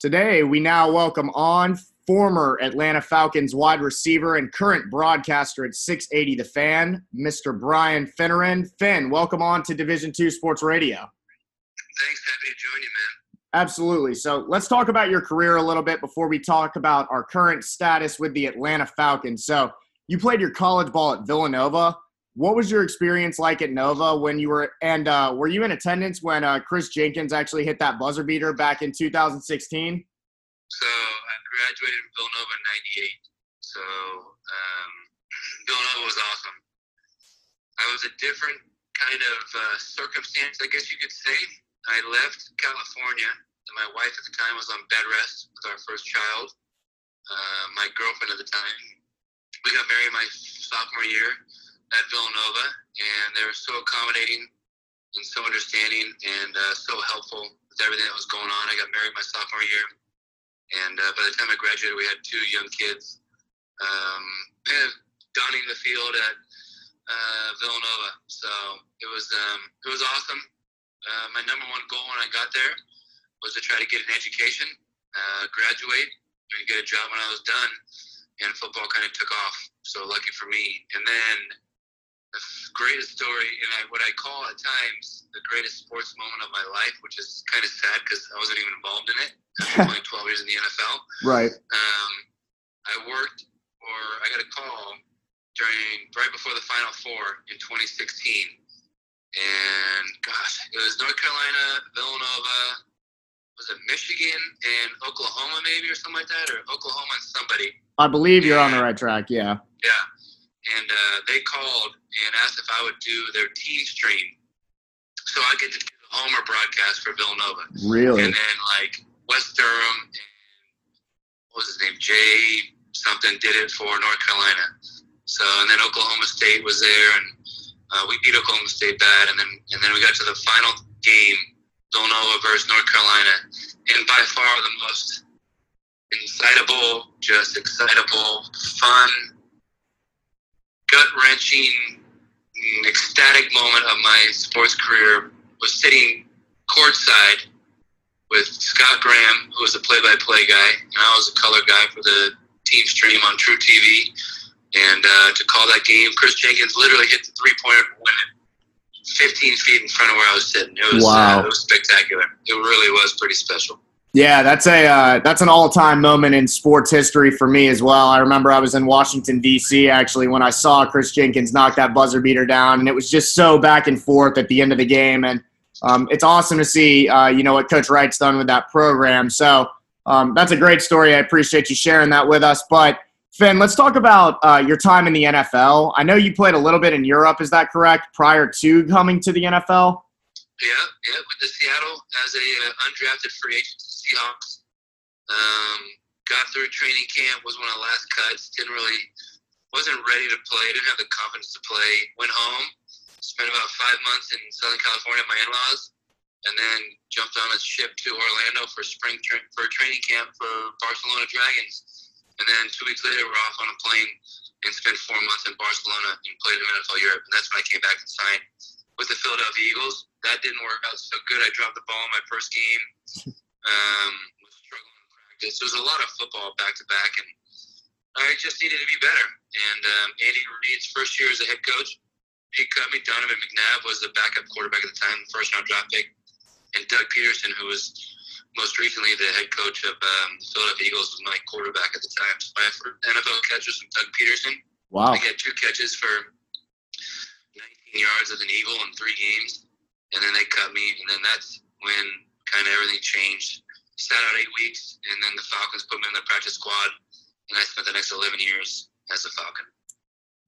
Today, we now welcome on former Atlanta Falcons wide receiver and current broadcaster at 680 The Fan, Mr. Brian Finneran. Finn, welcome on to Division Two Sports Radio. Thanks, happy to join you, man. Absolutely. So let's talk about your career a little bit before we talk about our current status with the Atlanta Falcons. So you played your college ball at Villanova. What was your experience like at Nova when you were, and uh, were you in attendance when uh, Kris Jenkins actually hit that buzzer beater back in 2016? So I graduated from Villanova in '98. So um, Villanova was awesome. I was a different kind of uh, circumstance, I guess you could say. I left California, and my wife at the time was on bed rest with our first child. Uh, my girlfriend at the time. We got married my sophomore year at Villanova, and they were so accommodating and so understanding and uh, so helpful with everything that was going on. I got married my sophomore year, and uh, by the time I graduated, we had two young kids, um, kind of donning the field at uh, Villanova. So it was um, it was awesome. Uh, my number one goal when I got there was to try to get an education, uh, graduate, and get a job when I was done. And football kind of took off. So lucky for me. And then the greatest story, and I, what I call at times the greatest sports moment of my life, which is kind of sad because I wasn't even involved in it. After playing 12 years in the NFL, Right. um, I worked, or I got a call during right before the Final Four in 2016, and gosh, it was North Carolina, Villanova, was it Michigan and Oklahoma maybe or something like that, or Oklahoma and somebody. I believe you're on the right track. Yeah. Yeah. And uh, they called and asked if I would do their team stream. So I get to do the Homer broadcast for Villanova. Really. And then like Wes Durham and what was his name? Jay something did it for North Carolina. So and then Oklahoma State was there and uh, we beat Oklahoma State bad and then and then we got to the final game, Villanova versus North Carolina. And by far the most excitable, just excitable, fun, gut wrenching, ecstatic moment of my sports career was sitting courtside with Scott Graham, who was a play-by-play guy, and I was a color guy for the team stream on truTV. And uh, to call that game, Kris Jenkins literally hit the three-pointer to win it, 15 feet in front of where I was sitting. It was Wow. uh, it was spectacular. It really was pretty special. Yeah, that's a uh, that's an all-time moment in sports history for me as well. I remember I was in Washington D.C. actually when I saw Kris Jenkins knock that buzzer beater down, and it was just so back and forth at the end of the game. And um, it's awesome to see, uh, you know, what Coach Wright's done with that program. So um, that's a great story. I appreciate you sharing that with us. But Finn, let's talk about uh, your time in the NFL. I know you played a little bit in Europe. Is that correct? Prior to coming to the NFL. Yeah, yeah, with the Seattle as a uh, undrafted free agent Um, got through training camp, was one of the last cuts. Didn't really, wasn't ready to play. Didn't have the confidence to play. Went home, spent about five months in Southern California with my in-laws, and then jumped on a ship to Orlando for spring tra- for training camp for Barcelona Dragons. And then two weeks later, we're off on a plane and spent four months in Barcelona and played in NFL Europe. And that's when I came back and signed with the Philadelphia Eagles. That didn't work out so good. I dropped the ball in my first game. Um, was struggling in practice. There was a lot of football back to back, and I just needed to be better. And um, Andy Reid's first year as a head coach, he cut me. Donovan McNabb was the backup quarterback at the time, first round draft pick, and Doug Pederson, who was most recently the head coach of um, the Philadelphia Eagles, was my quarterback at the time. So my first NFL catch was from Doug Pederson. Wow. I got two catches for 19 yards as an Eagle in three games, and then they cut me, and then that's when kind of everything changed. Sat out eight weeks, and then the Falcons put me in the practice squad, and I spent the next 11 years as a Falcon.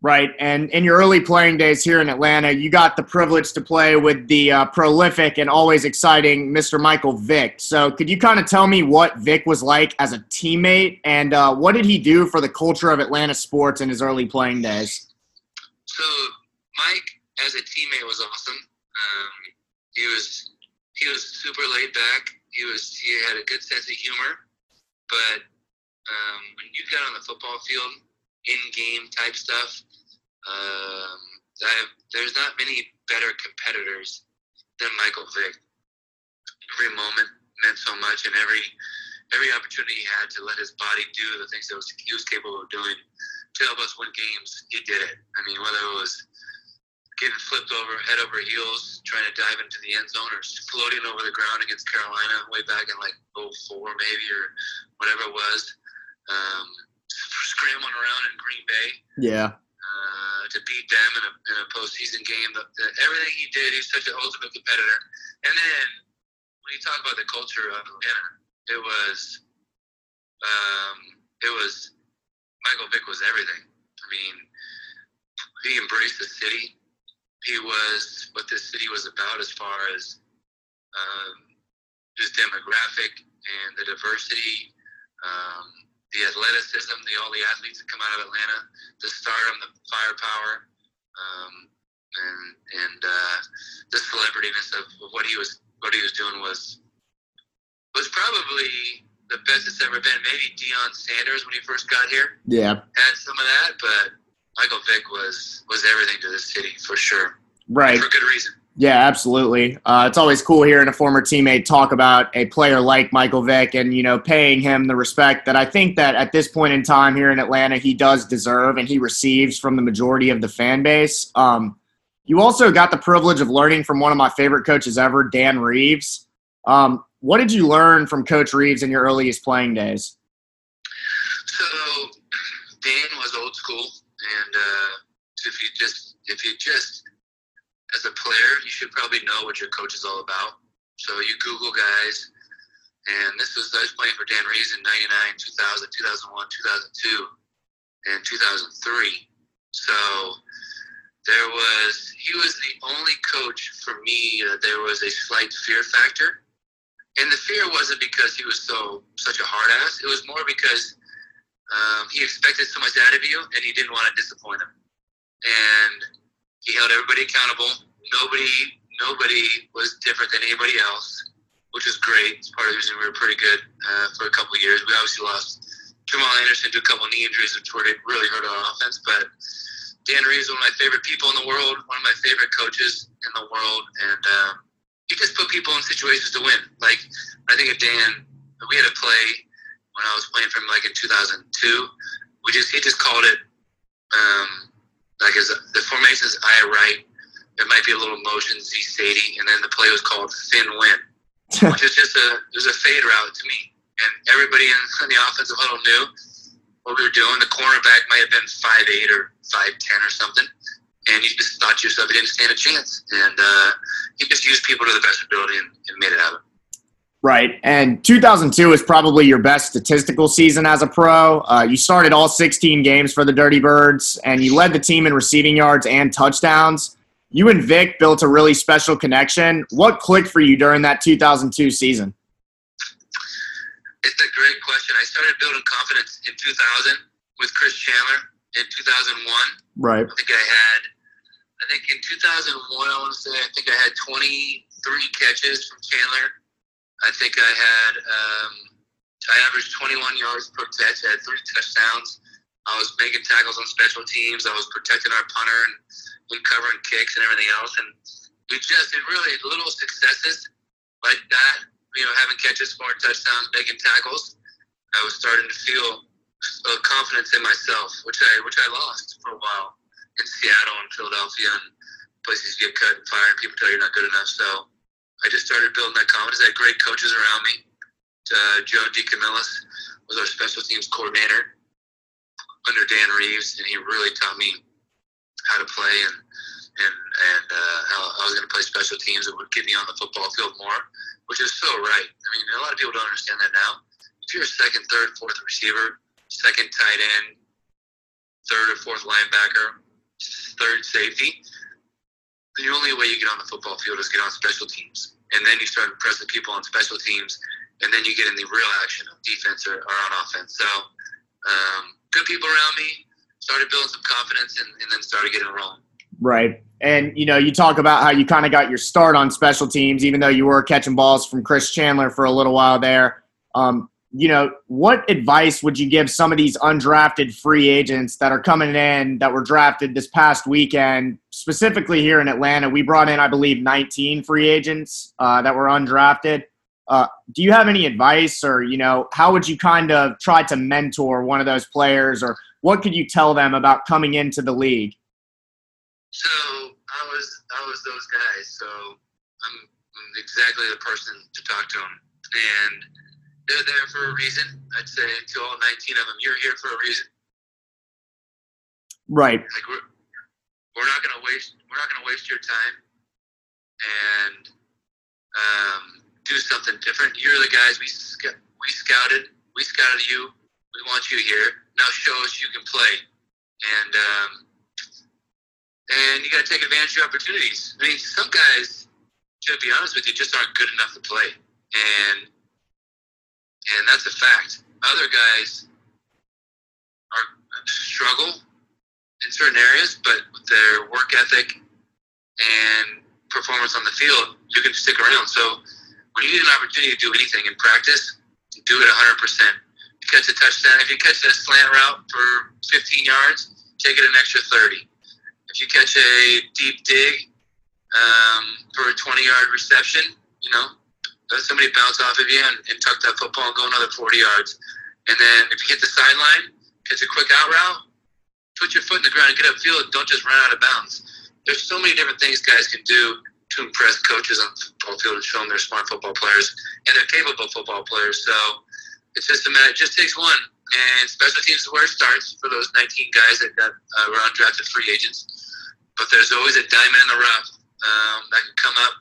Right. And in your early playing days here in Atlanta, you got the privilege to play with the uh, prolific and always exciting Mr. Michael Vick. So, could you kind of tell me what Vick was like as a teammate and uh, what did he do for the culture of Atlanta sports in his early playing days? So Mike, as a teammate, was awesome. Um, he was he was super laid back. He was he had a good sense of humor, but um, when you got on the football field, in game type stuff, um, there's not many better competitors than Michael Vick. every moment meant so much, and every every opportunity he had to let his body do the things that was, he was capable of doing to help us win games, he did it. I mean, whether it was getting flipped over head over heels, trying to dive into the end zone, or floating over the ground against Carolina way back in like 04 maybe, or whatever it was. Um, scrambling around in Green Bay. Yeah. Uh, to beat them in a, in a postseason game, but the, everything he did, he's such an ultimate competitor. And then when you talk about the culture of Atlanta, it was, um, it was Michael Vick was everything. I mean, he embraced the city. He was what this city was about as far as um, his demographic and the diversity. Um, the athleticism, the all the athletes that come out of Atlanta, the stardom, the firepower, um, and and uh, the celebrityness of, of what he was what he was doing was was probably the best it's ever been. Maybe Deion Sanders when he first got here, yeah, had some of that, but Michael Vick was was everything to this city for sure, right, for good reason. Yeah, absolutely. Uh, it's always cool hearing a former teammate talk about a player like Michael Vick and you know paying him the respect that I think that at this point in time here in Atlanta he does deserve and he receives from the majority of the fan base. Um, you also got the privilege of learning from one of my favorite coaches ever, Dan Reeves. Um, what did you learn from Coach Reeves in your earliest playing days? So Dan was old school, and uh, if you just if you just as a player, you should probably know what your coach is all about. So you Google guys, and this was I was playing for Dan Reeves in '99, 2000, 2001, 2002, and 2003. So there was he was the only coach for me that there was a slight fear factor, and the fear wasn't because he was so such a hard ass. It was more because um, he expected so much out of you, and he didn't want to disappoint him. And he held everybody accountable. Nobody, nobody was different than anybody else, which was great. It's part of the reason we were pretty good uh, for a couple of years. We obviously lost Jamal Anderson to a couple of knee injuries, which really hurt our offense. But Dan Reeves is one of my favorite people in the world, one of my favorite coaches in the world, and um, he just put people in situations to win. Like I think of Dan, we had a play when I was playing for him, like in 2002. We just he just called it. Um, like as the formation is I right. There might be a little motion Z Sadie, and then the play was called Finn Win, which is just a it was a fade route to me, and everybody in, in the offensive huddle knew what we were doing. The cornerback might have been five eight or five ten or something, and you just thought to yourself he didn't stand a chance, and uh, he just used people to the best ability and, and made it happen. Right. And 2002 is probably your best statistical season as a pro. Uh, you started all 16 games for the Dirty Birds, and you led the team in receiving yards and touchdowns. You and Vick built a really special connection. What clicked for you during that 2002 season? It's a great question. I started building confidence in 2000 with Chris Chandler in 2001. Right. I think I had, I think in 2001, I want to say, I think I had 23 catches from Chandler I think I had um, I averaged 21 yards per catch. I had three touchdowns. I was making tackles on special teams. I was protecting our punter and, covering kicks and everything else. And we just did really little successes like that. You know, having catches, scoring touchdowns, making tackles. I was starting to feel a confidence in myself, which I which I lost for a while in Seattle and Philadelphia and places you get cut and fired. People tell you you're not good enough. So I just started building that confidence. I had great coaches around me. Uh, Joe DeCamillis was our special teams coordinator under Dan Reeves, and he really taught me how to play and and and uh, how I was going to play special teams and would get me on the football field more, which is so right. I mean, a lot of people don't understand that now. If you're a second, third, fourth receiver, second tight end, third or fourth linebacker, third safety, the only way you get on the football field is get on special teams. And then you start impressing people on special teams, and then you get in the real action of defense or, or on offense. So, um, good people around me, started building some confidence, and, and then started getting rolling. Right. And, you know, you talk about how you kind of got your start on special teams, even though you were catching balls from Chris Chandler for a little while there. Um, you know, what advice would you give some of these undrafted free agents that are coming in that were drafted this past weekend, specifically here in Atlanta? We brought in, I believe, 19 free agents uh, that were undrafted. Uh, do you have any advice, or you know, how would you kind of try to mentor one of those players, or what could you tell them about coming into the league? So I was I was those guys. So I'm, I'm exactly the person to talk to them, and they're there for a reason. I'd say to all 19 of them, you're here for a reason. Right. Like we're, not gonna waste we're not gonna waste your time and um, do something different. You're the guys we we scouted. We scouted you. We want you here. Now show us you can play. And um, and you got to take advantage of your opportunities. I mean, some guys, to be honest with you, just aren't good enough to play, and and that's a fact. Other guys are struggle in certain areas, but with their work ethic and performance on the field, you can stick around. So when you get an opportunity to do anything in practice, do it 100%. You catch a touchdown. If you catch a slant route for 15 yards, take it an extra 30. If you catch a deep dig um, for a 20 yard reception, you know, let somebody bounce off of you and, and tuck that football and go another 40 yards. And then if you hit the sideline, catch a quick out route, put your foot in the ground get upfield. Don't just run out of bounds. There's so many different things guys can do to impress coaches on the football field and show them they're smart football players and they're capable football players. So it's just a matter. It just takes one. And special teams is where it starts for those 19 guys that got uh, were undrafted free agents. But there's always a diamond in the rough um, that can come up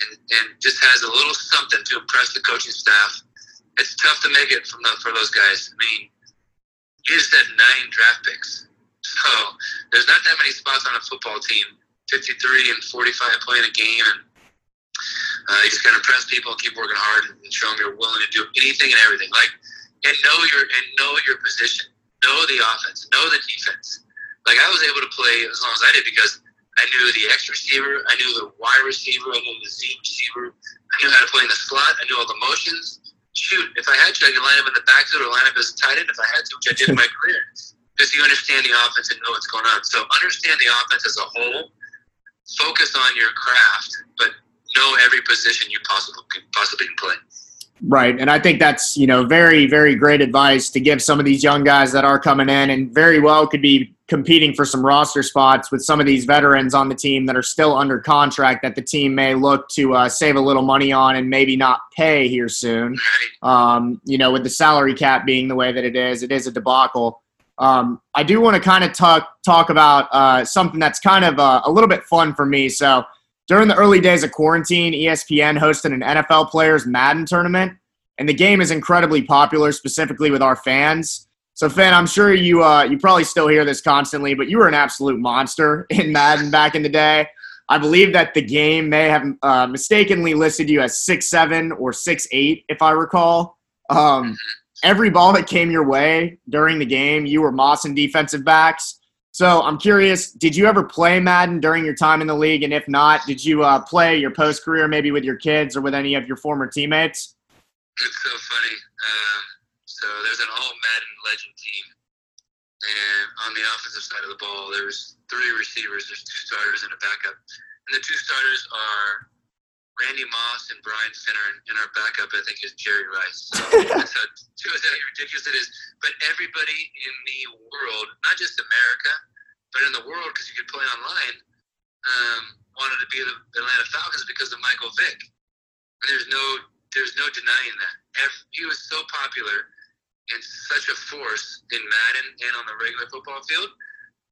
and, and just has a little something to impress the coaching staff. It's tough to make it from the, for those guys. I mean, you just had nine draft picks so there's not that many spots on a football team. 53 and 45 playing a game, and uh, you just gotta impress people keep working hard and show them you're willing to do anything and everything. Like, and know your and know your position, know the offense, know the defense. Like I was able to play as long as I did because I knew the X receiver, I knew the Y receiver, I knew the Z receiver, I knew how to play in the slot, I knew all the motions. Shoot, if I had to, I could line up in the backfield or line up as a tight end if I had to, which I did in my career because you understand the offense and know what's going on. So understand the offense as a whole. Focus on your craft, but know every position you possibly possibly can play. Right, and I think that's you know very very great advice to give some of these young guys that are coming in and very well could be competing for some roster spots with some of these veterans on the team that are still under contract that the team may look to uh, save a little money on and maybe not pay here soon. Um, you know, with the salary cap being the way that it is, it is a debacle. Um, I do want to kind of talk talk about uh, something that's kind of uh, a little bit fun for me. So during the early days of quarantine, ESPN hosted an NFL players Madden tournament, and the game is incredibly popular, specifically with our fans. So, Finn, I'm sure you uh, you probably still hear this constantly, but you were an absolute monster in Madden back in the day. I believe that the game may have uh, mistakenly listed you as six seven or six eight, if I recall. Um, every ball that came your way during the game, you were mossing defensive backs. So I'm curious, did you ever play Madden during your time in the league? And if not, did you uh, play your post career maybe with your kids or with any of your former teammates? It's so funny. Um, so there's an all Madden legend team. And on the offensive side of the ball, there's three receivers, there's two starters and a backup. And the two starters are Randy Moss and Brian Finner, and our backup, I think, is Jerry Rice. So that's how, how ridiculous it is. But everybody in the world, not just America, but in the world, because you could play online, um, wanted to be the Atlanta Falcons because of Michael Vick. And there's no, there's no denying that. He was so popular and such a force in Madden and on the regular football field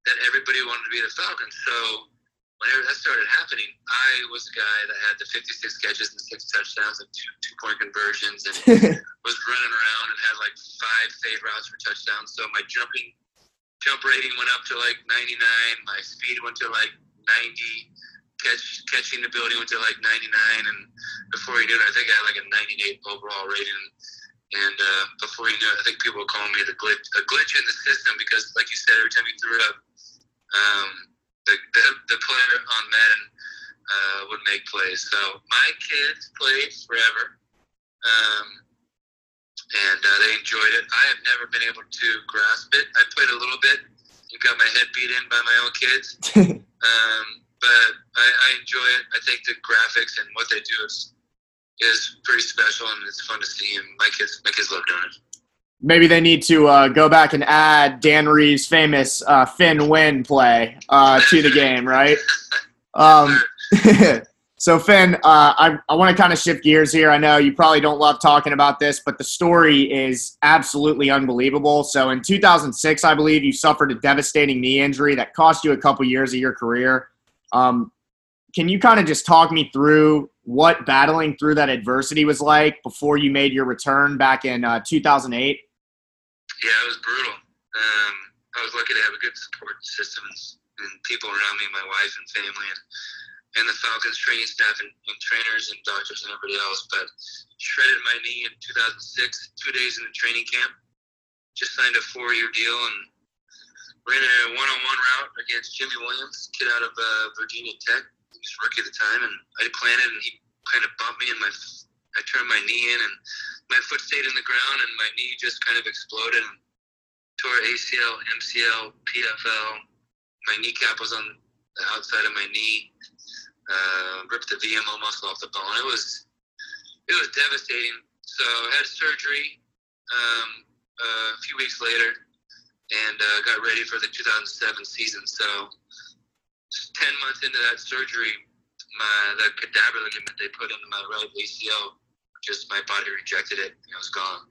that everybody wanted to be the Falcons. So whenever that started happening, I was the guy that had the 56 catches and six touchdowns and two two point conversions and was running around and had like five fade routes for touchdowns. So my jumping jump rating went up to like 99. My speed went to like 90. Catch catching ability went to like 99. And before you knew it, I think I had like a 98 overall rating. And uh, before you knew it, I think people were calling me the glitch, a glitch in the system because, like you said, every time you threw it up, um, the, the, the player on Madden uh, would make plays. So my kids played forever, um, and uh, they enjoyed it. I have never been able to grasp it. I played a little bit and got my head beat in by my own kids, um, but I, I enjoy it. I think the graphics and what they do is is pretty special and it's fun to see. And my kids, my kids love doing it. Maybe they need to uh, go back and add Dan Reeves' famous uh, Finn win play uh, to the game, right? Um, so, Finn, uh, I, I want to kind of shift gears here. I know you probably don't love talking about this, but the story is absolutely unbelievable. So, in 2006, I believe you suffered a devastating knee injury that cost you a couple years of your career. Um, can you kind of just talk me through what battling through that adversity was like before you made your return back in uh, 2008? Yeah, it was brutal. Um, I was lucky to have a good support system and, and people around me, my wife and family, and, and the Falcons training staff and, and trainers and doctors and everybody else. But shredded my knee in 2006, two days in the training camp. Just signed a four-year deal and ran a one-on-one route against Jimmy Williams, kid out of uh, Virginia Tech He was rookie at the time, and I planted, and he kind of bumped me, and my I turned my knee in, and my foot stayed in the ground, and my knee just kind of exploded and tore ACL, MCL, PFL. My kneecap was on the outside of my knee. Uh, ripped the VMO muscle off the bone. It was it was devastating. So I had surgery um, uh, a few weeks later, and uh, got ready for the 2007 season. So ten months into that surgery, my the cadaver ligament they put into my right ACL, just my body rejected it. and It was gone,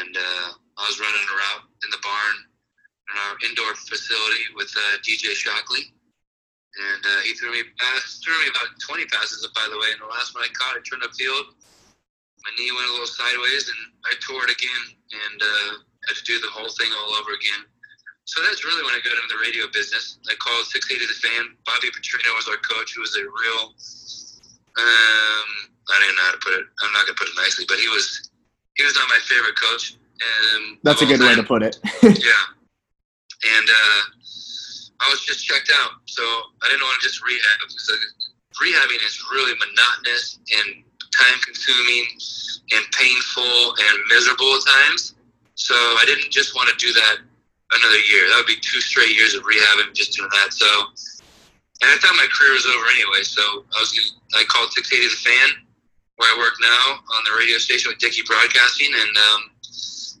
and uh, I was running around in the barn in our indoor facility with uh, DJ Shockley, and uh, he threw me uh, threw me about 20 passes. By the way, and the last one I caught, I turned upfield. My knee went a little sideways, and I tore it again, and uh, had to do the whole thing all over again so that's really when I got into the radio business. I called 680 The Fan. Bobby Petrino was our coach, who was a real, um, I don't even know how to put it. I'm not going to put it nicely, but he was he was not my favorite coach. And that's a good way to put it. yeah. And uh, I was just checked out. So I didn't want to just rehab. Because rehabbing is really monotonous and time consuming and painful and miserable at times. So I didn't just want to do that another year. That would be two straight years of rehab and just doing that. So, and I thought my career was over anyway. So I was gonna, I called 680 the fan where I work now on the radio station with Dickey Broadcasting, and um,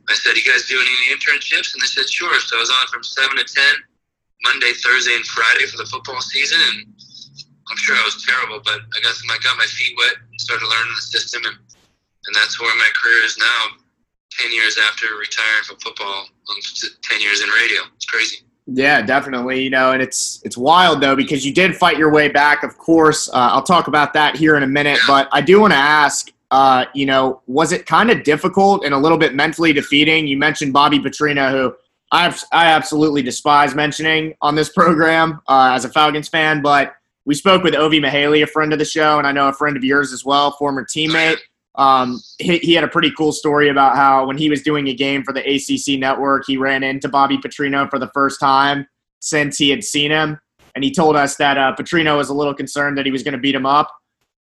I said, "You guys doing any internships?" And they said, "Sure." So I was on from seven to ten, Monday, Thursday, and Friday for the football season, and I'm sure I was terrible, but I got I got my feet wet and started learning the system, and and that's where my career is now. 10 years after retiring from football, 10 years in radio. It's crazy. Yeah, definitely. You know, and it's it's wild though because you did fight your way back. Of course, uh, I'll talk about that here in a minute. But I do want to ask, uh, you know, was it kind of difficult and a little bit mentally defeating? You mentioned Bobby Petrino, who I I absolutely despise mentioning on this program uh, as a Falcons fan. But we spoke with Ovie Mughelli, a friend of the show, and I know a friend of yours as well, former teammate. Um, he, he, had a pretty cool story about how when he was doing a game for the ACC network, he ran into Bobby Petrino for the first time since he had seen him. And he told us that uh, Petrino was a little concerned that he was going to beat him up.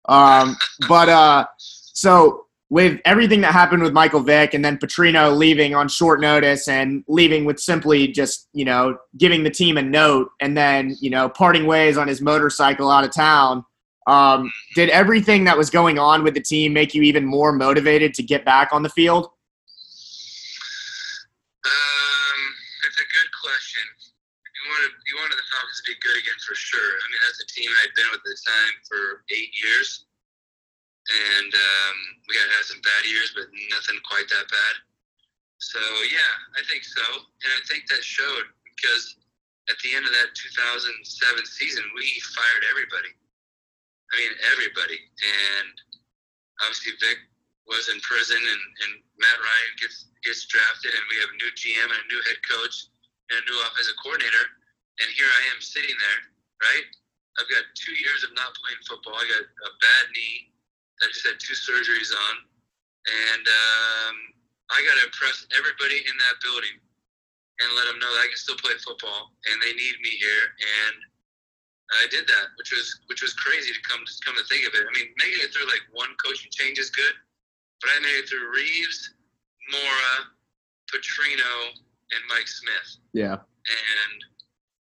Um, but uh, so with everything that happened with Michael Vick and then Petrino leaving on short notice and leaving with simply just, you know, giving the team a note and then, you know, parting ways on his motorcycle out of town – um, did everything that was going on with the team make you even more motivated to get back on the field? Um, it's a good question. You wanted you wanted the Falcons to be good again for sure. I mean, that's a team I've been with the time for eight years, and um, we got had some bad years, but nothing quite that bad. So yeah, I think so, and I think that showed because at the end of that 2007 season, we fired everybody. I mean, everybody. And obviously, Vick was in prison, and, and Matt Ryan gets gets drafted, and we have a new GM and a new head coach and a new offensive coordinator. And here I am sitting there, right? I've got two years of not playing football. I got a bad knee. I just had two surgeries on, and um, I got to impress everybody in that building and let them know that I can still play football, and they need me here. And I did that, which was which was crazy to come to come to think of it. I mean, making it through like one coaching change is good, but I made it through Reeves, Mora, Petrino, and Mike Smith. Yeah. And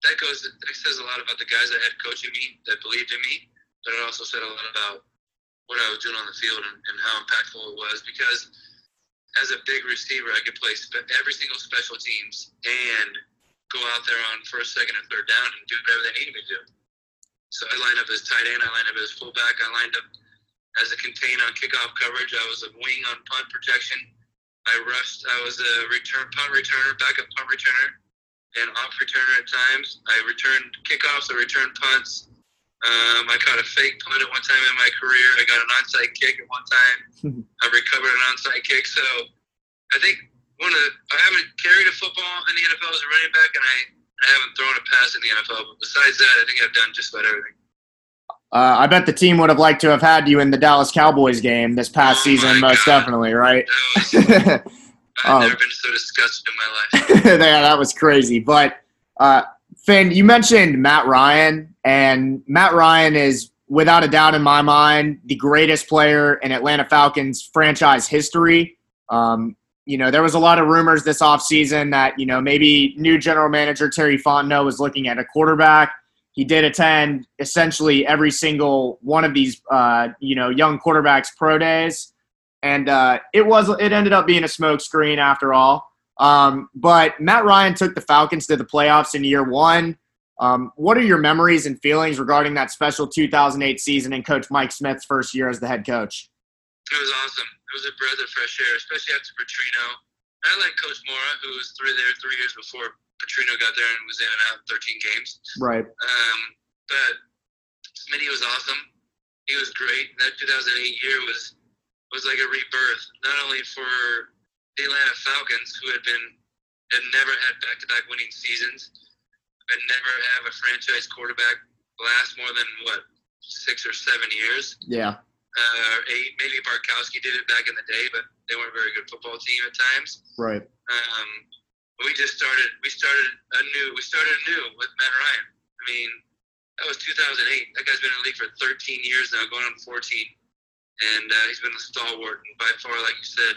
that goes that says a lot about the guys that had coaching me that believed in me, but it also said a lot about what I was doing on the field and, and how impactful it was because as a big receiver, I could play spe- every single special teams and go out there on first, second, and third down and do whatever they needed me to do. So I lined up as tight end, I lined up as fullback, I lined up as a contain on kickoff coverage, I was a wing on punt protection. I rushed, I was a return punt returner, backup punt returner, and off returner at times. I returned kickoffs, I returned punts. Um, I caught a fake punt at one time in my career. I got an onside kick at one time. I recovered an onside kick. So I think one of the, I haven't carried a football in the NFL as a running back, and I, I haven't thrown a pass in the NFL. But besides that, I think I've done just about everything. Uh, I bet the team would have liked to have had you in the Dallas Cowboys game this past Oh season, most God. definitely, right? That was, I've Oh. never been so disgusted in my life. yeah, that was crazy. But uh, Finn, you mentioned Matt Ryan, and Matt Ryan is without a doubt in my mind the greatest player in Atlanta Falcons franchise history. Um, you know, there was a lot of rumors this offseason that, you know, maybe new general manager Terry Fontenot was looking at a quarterback. He did attend essentially every single one of these, uh, you know, young quarterbacks pro days. And uh, it was, it ended up being a smokescreen after all. Um, but Matt Ryan took the Falcons to the playoffs in year one. Um, what are your memories and feelings regarding that special 2008 season and Coach Mike Smith's first year as the head coach? It was awesome. Was a breath of fresh air, especially after Petrino. I like Coach Mora, who was through there three years before Petrino got there and was in and out 13 games. Right. Um, but Smitty was awesome. He was great. That 2008 year was was like a rebirth, not only for the Atlanta Falcons, who had been had never had back-to-back winning seasons, but never have a franchise quarterback last more than what six or seven years Yeah. Uh, eight. Maybe Bartkowski did it back in the day, but they weren't a very good football team at times. Right. Um, we just started. We started anew. We started anew with Matt Ryan. I mean, that was 2008. That guy's been in the league for 13 years now, going on 14, and uh, he's been a stalwart and by far, like you said,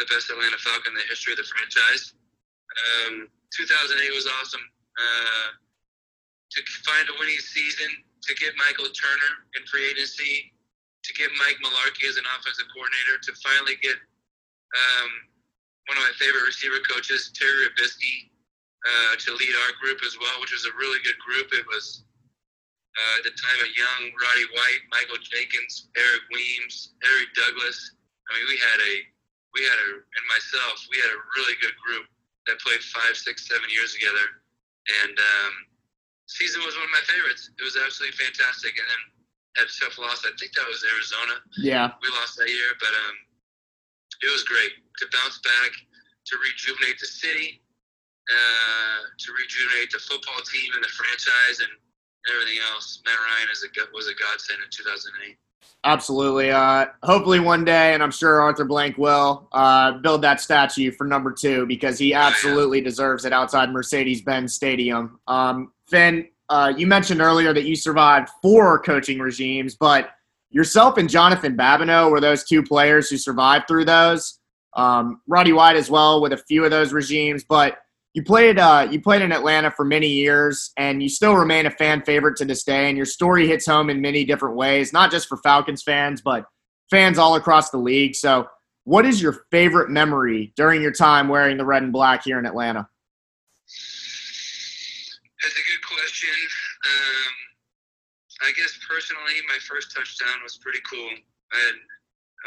the best Atlanta Falcon in the history of the franchise. Um, 2008 was awesome. Uh, to find a winning season, to get Michael Turner in free agency, to get Mike Mularkey as an offensive coordinator, to finally get um, one of my favorite receiver coaches, Terry Robiskie, uh, to lead our group as well, which was a really good group. It was uh, at the time of young Roddy White, Michael Jenkins, Eric Weems, Harry Douglas. I mean, we had a we had a and myself, we had a really good group that played five, six, seven years together, and um, season was one of my favorites. It was absolutely fantastic, and then had tough loss. I think that was Arizona Yeah. we lost that year, but um, it was great to bounce back, to rejuvenate the city, uh, to rejuvenate the football team and the franchise and everything else. Matt Ryan is a was a godsend in 2008. Absolutely. Uh, hopefully one day, and I'm sure Arthur Blank will, uh, build that statue for number two because he absolutely deserves it outside Mercedes-Benz Stadium. Um, Finn, uh, you mentioned earlier that you survived four coaching regimes, but yourself and Jonathan Babineaux were those two players who survived through those. Um, Roddy White as well with a few of those regimes, but you played uh, you played in Atlanta for many years, and you still remain a fan favorite to this day. And your story hits home in many different ways, not just for Falcons fans, but fans all across the league. So, what is your favorite memory during your time wearing the red and black here in Atlanta? That's a good question. Um, I guess personally, my first touchdown was pretty cool. I had,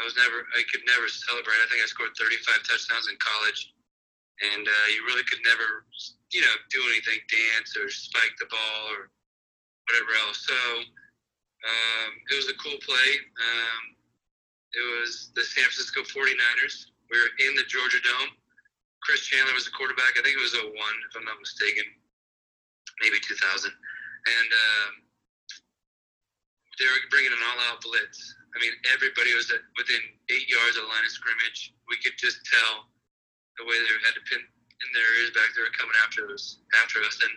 I was never, I could never celebrate. I think I scored 35 touchdowns in college, and uh, you really could never, you know, do anything, dance or spike the ball or whatever else. So um, it was a cool play. Um, it was the San Francisco 49ers. We were in the Georgia Dome. Chris Chandler was the quarterback. I think it was 01, if I'm not mistaken maybe 2000. And um, they were bringing an all-out blitz. I mean, everybody was at, within eight yards of the line of scrimmage. We could just tell the way they had to pin in their ears back. They were coming after us. After us, and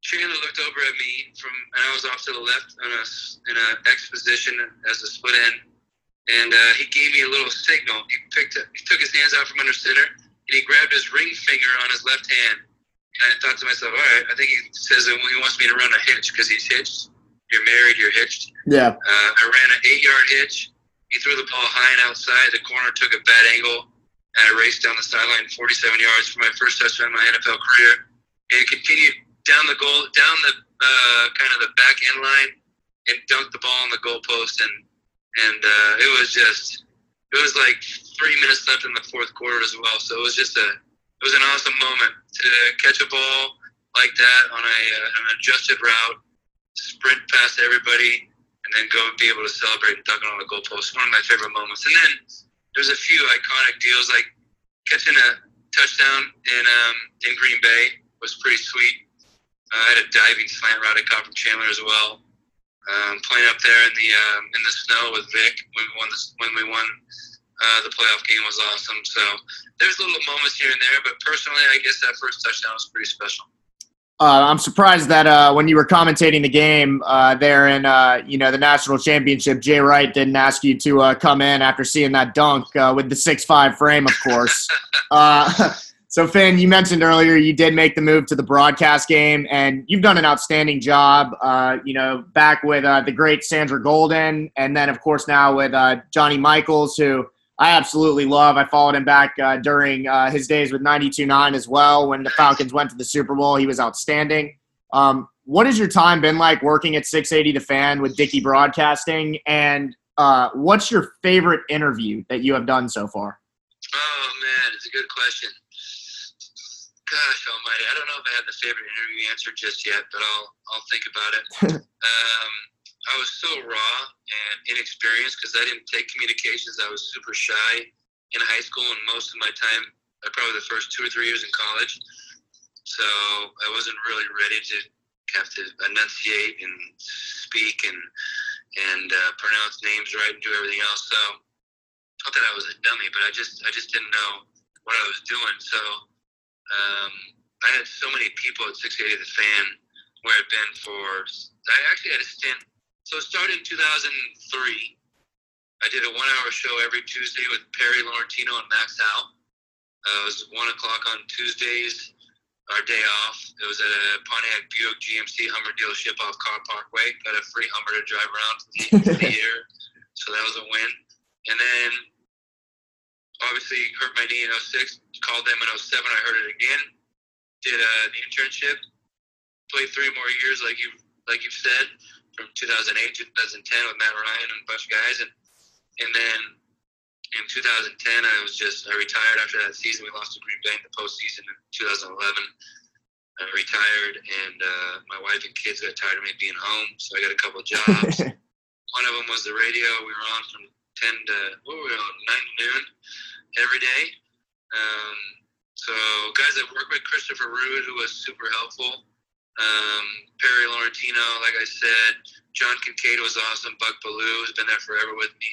Chandler looked over at me from, and I was off to the left in a in a X position as a split end, and uh, he gave me a little signal. He picked. He took his hands out from under center, and he grabbed his ring finger on his left hand. And I thought to myself, all right, I think he says that he wants me to run a hitch because he's hitched. You're married, you're hitched. Yeah. Uh, I ran an eight yard hitch, he threw the ball high and outside. The corner took a bad angle, and I raced down the sideline 47 yards for my first touchdown in my NFL career, and continued down the goal, down the uh, kind of the back end line, and dunked the ball on the goalpost, and and uh, it was just it was like three minutes left in the fourth quarter as well. So it was just a it was an awesome moment to catch a ball like that on a uh, an adjusted route, sprint past everybody, and then go and be able to celebrate and dunk on the goalpost. One of my favorite moments. And then there's a few iconic deals like catching a touchdown in um, in Green Bay was pretty sweet. Uh, I had a diving slant route I caught from Chandler as well. Um, playing up there in the um, in the snow with Vick when we won the, when we won uh, the playoff game was awesome. So there's little moments here and there, but personally, I guess that first touchdown was pretty special. Uh, I'm surprised that uh, when you were commentating the game uh, there in uh, you know the national championship, Jay Wright didn't ask you to uh, come in after seeing that dunk uh, with the six five frame, of course. So, Finn, you mentioned earlier you did make the move to the broadcast game, and you've done an outstanding job. Uh, you know, back with uh, the great Sandra Golden, and then of course now with uh, Johnny Michaels, who I absolutely love. I followed him back uh, during uh, his days with 92.9 as well. When the Falcons went to the Super Bowl, he was outstanding. Um, what has your time been like working at 680 The Fan with Dickey Broadcasting, and uh, what's your favorite interview that you have done so far? Oh man, it's a good question. Gosh almighty, I don't know if I have the favorite interview answer just yet, but I'll I'll think about it. um, I was so raw and inexperienced because I didn't take communications. I was super shy in high school and most of my time, probably the first two or three years in college. So I wasn't really ready to have to enunciate and speak and and uh, pronounce names right and do everything else. So not that I was a dummy, but I just I just didn't know what I was doing. So um, I had so many people at 680 The Fan where I've been for. I actually had a stint. So it started in 2003. I did a one-hour show every Tuesday with Perry Laurentino and Max Al. Uh, it was one o'clock on Tuesdays. Our day off. It was at a Pontiac Buick GMC Hummer dealership off Car Parkway. Got a free Hummer to drive around for the, for the year, so that was a win. And then obviously hurt my knee in 06. Called them in 07. I hurt it again. Did uh, the internship. Played three more years, like you like you've said, from 2008 2010 with Matt Ryan and a bunch of guys, and and then in 2010 I was just I retired after that season. We lost to Green Bay in the postseason in 2011. I retired, and uh, my wife and kids got tired of me being home, so I got a couple jobs. One of them was the radio. We were on from 10 to what were we on 9 to noon every day. Um, so guys that worked with Christopher Rude, who was super helpful. Um, Perry Laurentino, like I said, John Kincaid was awesome. Buck Belue has been there forever with me.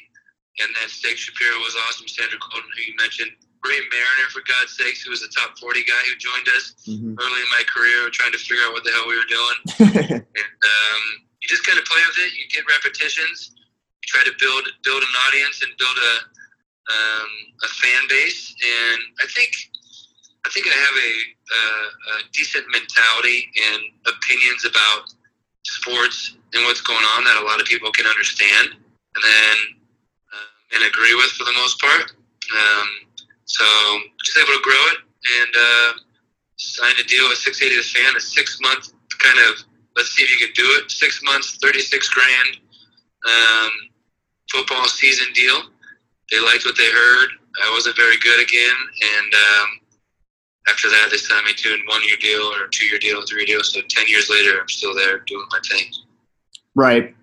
And then Steak Shapiro was awesome. Sandra Golden, who you mentioned. Ray Mariner, for God's sakes, who was a top 40 guy who joined us mm-hmm. early in my career, trying to figure out what the hell we were doing. and um, you just kind of play with it. You get repetitions. You try to build build an audience and build a um, a fan base, and I think I think I have a, a, a decent mentality and opinions about sports and what's going on that a lot of people can understand, and then uh, and agree with for the most part. Um, so just able to grow it and uh, signed a deal with 680 The Fan, a six month kind of let's see if you can do it. Six months, 36 grand um, football season deal they liked what they heard. I wasn't very good again, and um, after that, they signed me to a one-year deal or a two-year deal, a three-year deal. So ten years later, I'm still there doing my thing. Right.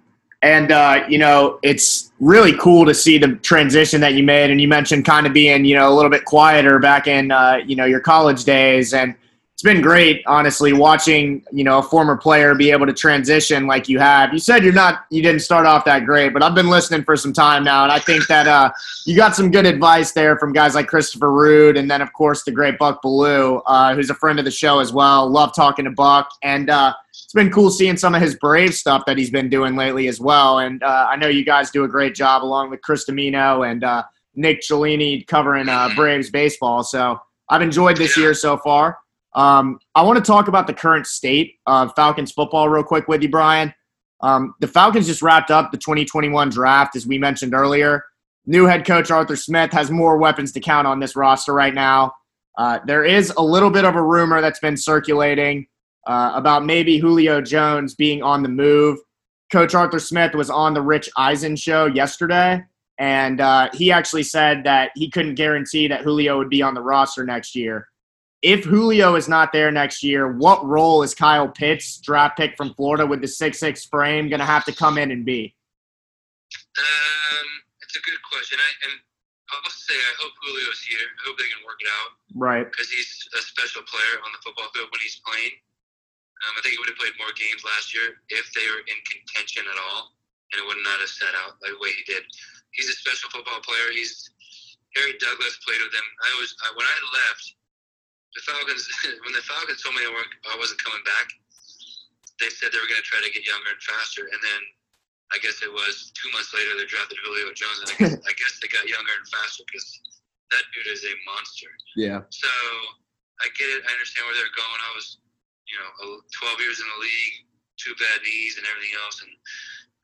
And uh, you know, it's really cool to see the transition that you made. And you mentioned kind of being, you know, a little bit quieter back in, uh, you know, your college days. And it's been great, honestly, watching you know a former player be able to transition like you have. You said you're not, you didn't start off that great, but I've been listening for some time now, and I think that uh, you got some good advice there from guys like Christopher Rude, and then of course the great Buck Belue, uh, who's a friend of the show as well. Love talking to Buck, and uh, it's been cool seeing some of his Brave stuff that he's been doing lately as well. And uh, I know you guys do a great job along with Chris Dimino and uh, Nick Cellini covering uh, Braves baseball. So I've enjoyed this year so far. Um, I want to talk about the current state of Falcons football real quick with you, Brian. Um, the Falcons just wrapped up the 2021 draft, as we mentioned earlier. new head coach Arthur Smith has more weapons to count on this roster right now. Uh, there is a little bit of a rumor that's been circulating uh, about maybe Julio Jones being on the move. Coach Arthur Smith was on the Rich Eisen show yesterday, and uh, he actually said that he couldn't guarantee that Julio would be on the roster next year. If Julio is not there next year, what role is Kyle Pitts, draft pick from Florida with the six-six frame, going to have to come in and be? Um, it's a good question. I, and I'll say I hope Julio's here. I hope they can work it out. Right. Because he's a special player on the football field when he's playing. Um, I think he would have played more games last year if they were in contention at all, and it would not have set out the way he did. He's a special football player. He's Harry Douglas played with him. I was I, when I left the Falcons. when the Falcons told me I, I wasn't coming back, they said they were going to try to get younger and faster, and then I guess it was two months later they drafted Julio Jones, and I guess, I guess they got younger and faster because that dude is a monster. Yeah. So I get it. I understand where they're going. I was you know, 12 years in the league, two bad knees and everything else, and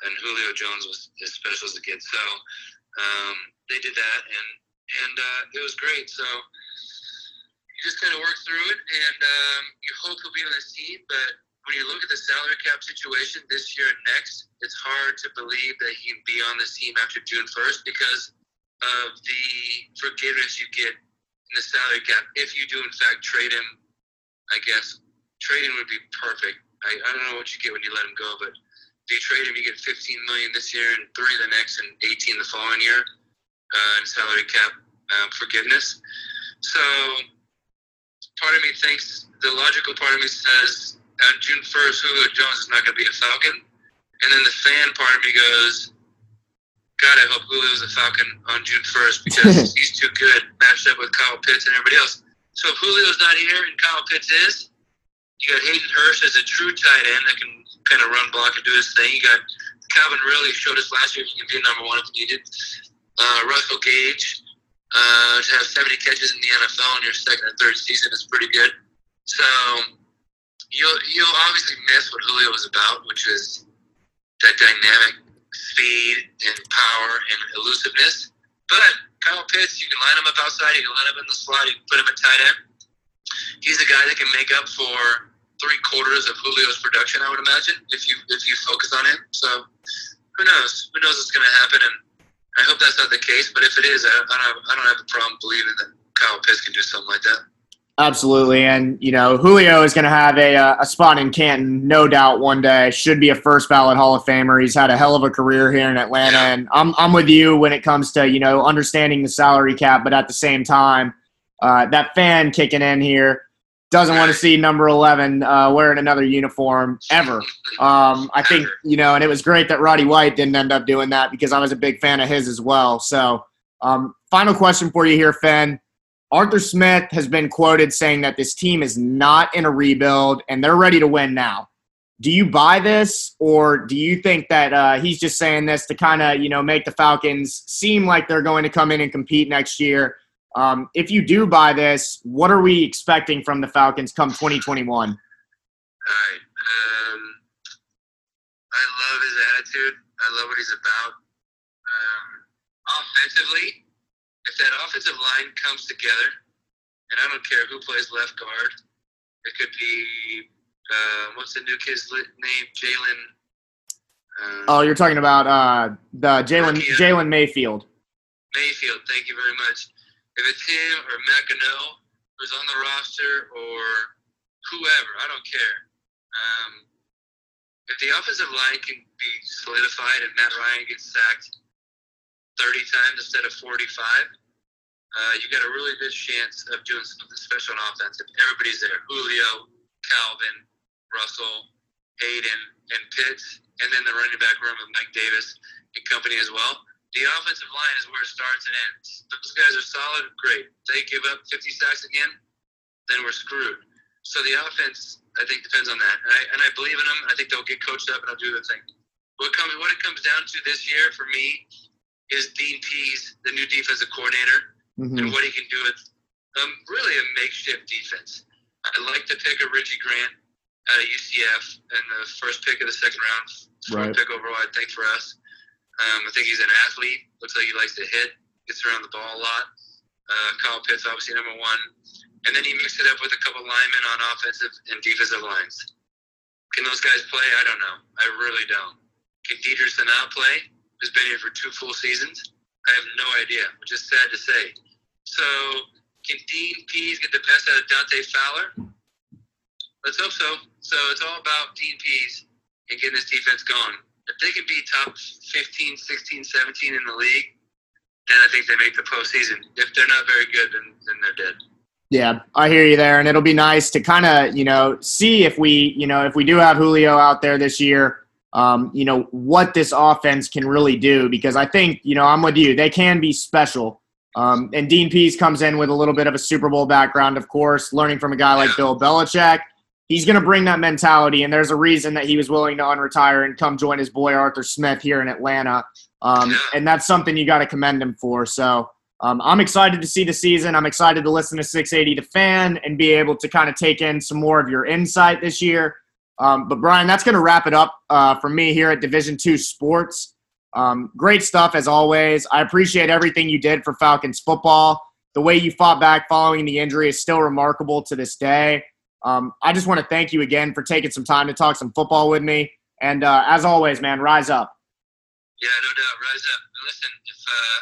and Julio Jones was as special as it gets. So um, they did that, and and uh, it was great. So you just kind of work through it, and um, you hope he'll be on this team. But when you look at the salary cap situation this year and next, it's hard to believe that he can be on this team after June 1st because of the forgiveness you get in the salary cap if you do in fact trade him. I guess trading would be perfect. I, I don't know what you get when you let him go, but if you trade him, you get 15 million this year and three the next, and 18 the following year uh, in salary cap uh, forgiveness. So part of me thinks the logical part of me says on June 1st, Julio Jones is not going to be a Falcon, and then the fan part of me goes. God, I hope Julio's a Falcon on June 1st because he's too good matched up with Kyle Pitts and everybody else. So if Julio's not here and Kyle Pitts is, you got Hayden Hurst as a true tight end that can kind of run block and do his thing. You got Calvin Ridley showed us last year he can be number one if needed. Uh, Russell Gage uh, to have 70 catches in the NFL in your second or third season is pretty good. So you'll you'll obviously miss what Julio was about, which is that dynamic speed and power and elusiveness. But Kyle Pitts, you can line him up outside, you can line him in the slot, you can put him at tight end. He's a guy that can make up for three quarters of Julio's production, I would imagine, if you if you focus on him. So who knows? Who knows what's going to happen? And I hope that's not the case. But if it is, I, I don't have, I don't have a problem believing that Kyle Pitts can do something like that. Absolutely, and you know Julio is going to have a a spot in Canton, no doubt. One day, should be a first ballot Hall of Famer. He's had a hell of a career here in Atlanta, Yeah. and I'm I'm with you when it comes to you know understanding the salary cap, but at the same time, uh, that fan kicking in here doesn't want to see number 11 uh, wearing another uniform ever. Um, I think, you know, and it was great that Roddy White didn't end up doing that because I was a big fan of his as well. So, um, final question for you here, Finn. Arthur Smith has been quoted saying that this team is not in a rebuild and they're ready to win now. Do you buy this, or do you think that uh, he's just saying this to kind of, you know, make the Falcons seem like they're going to come in and compete next year? Um, if you do buy this, what are we expecting from the Falcons come 2021? All right. Um, I love his attitude. I love what he's about. Um, offensively, if that offensive line comes together, and I don't care who plays left guard, it could be uh, what's the new kid's name? Jalen. Uh, Oh, you're talking about uh, the Jalen Jalen Mayfield. Mayfield. Thank you very much. If it's him or McEnroe who's on the roster or whoever, I don't care. Um, if the offensive line can be solidified and Matt Ryan gets sacked 30 times instead of 45, uh, you got a really good chance of doing something special on offense. If everybody's there, Julio, Calvin, Russell, Hayden, and Pitts, and then the running back room of Mike Davis and company as well. The offensive line is where it starts and ends. Those guys are solid, great. They give up 50 sacks again, then we're screwed. So the offense, I think, depends on that, and I and I believe in them. I think they'll get coached up and they'll do their thing. What comes, what it comes down to this year for me is Dean Pees, the new defensive coordinator, Mhm. and what he can do with um, really a makeshift defense. I like the pick of Richie Grant out of UCF and the first pick of the second round, Right. pick overall, I think for us. Um, I think he's an athlete. Looks like he likes to hit, gets around the ball a lot. Uh, Kyle Pitts, obviously number one, and then he mixed it up with a couple linemen on offensive and defensive lines. Can those guys play? I don't know. I really don't. Can Deidre Sanaa play? Who's been here for two full seasons? I have no idea, which is sad to say. So, can Dean Pees get the best out of Dante Fowler? Let's hope so. So, it's all about Dean Pees and getting this defense going. If they can be top 15, 16, 17 in the league, then I think they make the postseason. If they're not very good, then, then they're dead. Yeah, I hear you there, and it'll be nice to kind of you know see if we you know if we do have Julio out there this year, um, you know what this offense can really do because I think you know I'm with you. They can be special. Um, and Dean Pees comes in with a little bit of a Super Bowl background, of course, learning from a guy like Bill Belichick. He's going to bring that mentality, and there's a reason that he was willing to unretire and come join his boy Arthur Smith here in Atlanta. Um, and that's something you got to commend him for. So um, I'm excited to see the season. I'm excited to listen to 680 The Fan and be able to kind of take in some more of your insight this year. Um, but Brian, that's going to wrap it up uh, for me here at Division Two Sports. Um, great stuff as always. I appreciate everything you did for Falcons football. The way you fought back following the injury is still remarkable to this day. Um, I just want to thank you again for taking some time to talk some football with me. And uh, as always, man, rise up. Yeah, no doubt, rise up. listen, if uh,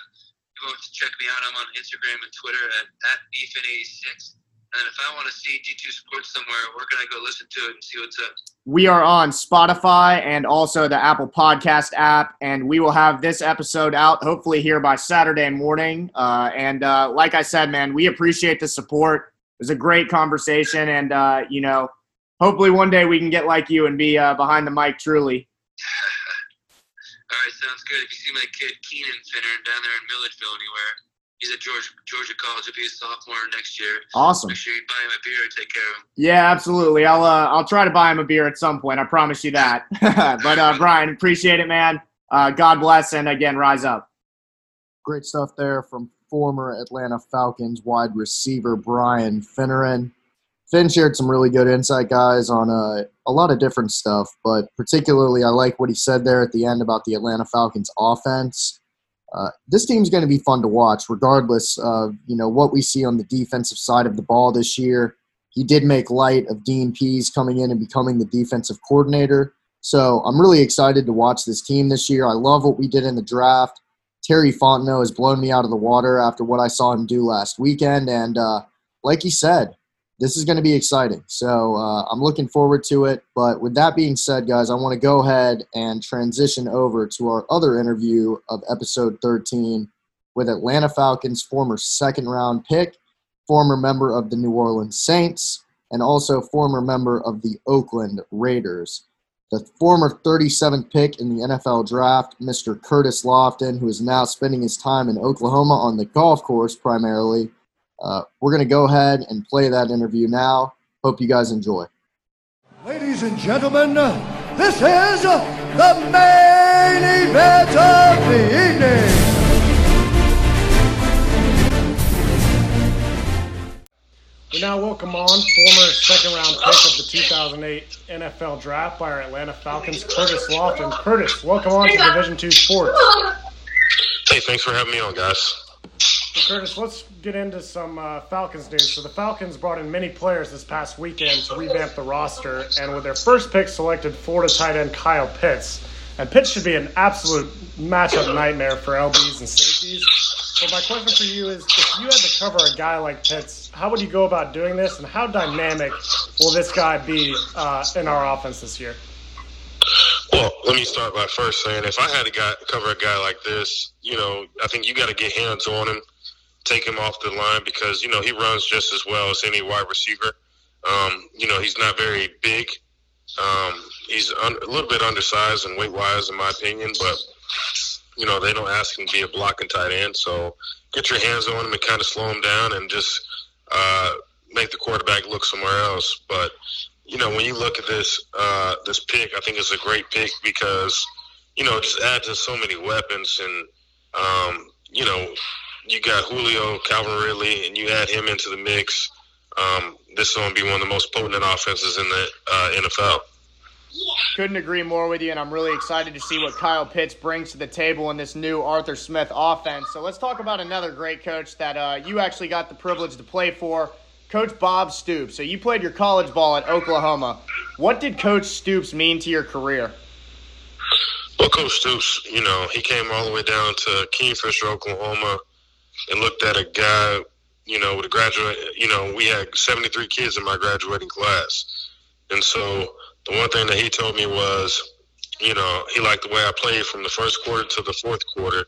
you want to check me out, I'm on Instagram and Twitter at, at BFin86. And if I want to see D2 Sports somewhere, where can I go listen to it and see what's up? We are on Spotify and also the Apple Podcast app, and we will have this episode out hopefully here by Saturday morning. Uh, and uh, like I said, man, we appreciate the support. It was a great conversation, and uh, you know, hopefully one day we can get like you and be uh, behind the mic truly. All right, sounds good. If you see my kid Keenan Finner down there in Milledgeville anywhere, he's at Georgia, Georgia College. He'll be a sophomore next year. Awesome. Make sure you buy him a beer. Take care of him. Yeah, absolutely. I'll uh, I'll try to buy him a beer at some point. I promise you that. but uh, Brian, appreciate it, man. Uh, God bless, and again, rise up. Great stuff there from former Atlanta Falcons wide receiver Brian Finneran. Finn shared some really good insight, guys, on uh, a lot of different stuff, but particularly I like what he said there at the end about the Atlanta Falcons offense. Uh, this team's going to be fun to watch, regardless of you know what we see on the defensive side of the ball this year. He did make light of Dean Pees coming in and becoming the defensive coordinator, so I'm really excited to watch this team this year. I love what we did in the draft. Terry Fontenot has blown me out of the water after what I saw him do last weekend, and uh, like he said, this is going to be exciting. So uh, I'm looking forward to it. But with that being said, guys, I want to go ahead and transition over to our other interview of episode 13 with Atlanta Falcons former second round pick, former member of the New Orleans Saints, and also former member of the Oakland Raiders. The former 37th pick in the NFL draft, Mr. Curtis Lofton, who is now spending his time in Oklahoma on the golf course primarily, uh, we're going to go ahead and play that interview now. Hope you guys enjoy. Ladies and gentlemen, this is the main event of the evening. We now welcome on former second round pick of the 2008 NFL Draft by our Atlanta Falcons, Curtis Lofton. Curtis, welcome on to Division Two Sports. Hey, thanks for having me on, guys. Curtis, let's get into some uh, Falcons news. So the Falcons brought in many players this past weekend to revamp the roster, and with their first pick, selected Florida tight end Kyle Pitts. And Pitts should be an absolute matchup nightmare for LBs and safeties. So my question for you is, if you had to cover a guy like Pitts, how would you go about doing this, and how dynamic will this guy be uh, in our offense this year? Well, let me start by first saying, if I had to cover a guy like this, you know, I think you got to get hands on him take him off the line because you know he runs just as well as any wide receiver. Um, you know he's not very big. Um, he's un- a little bit undersized and weight wise, in my opinion. But you know they don't ask him to be a blocking tight end, so get your hands on him and kind of slow him down and just uh, make the quarterback look somewhere else. But you know when you look at this uh, this pick, I think it's a great pick because you know just add to so many weapons and um, you know you got Julio, Calvin Ridley, and you add him into the mix. Um, this is going to be one of the most potent offenses in the uh, NFL. Couldn't agree more with you, and I'm really excited to see what Kyle Pitts brings to the table in this new Arthur Smith offense. So let's talk about another great coach that uh, you actually got the privilege to play for, Coach Bob Stoops. So you played your college ball at Oklahoma. What did Coach Stoops mean to your career? Well, Coach Stoops, you know, he came all the way down to Kingfisher, Oklahoma, and looked at a guy, you know, with a graduate. You know, we had 73 kids in my graduating class, and so the one thing that he told me was, you know, he liked the way I played from the first quarter to the fourth quarter,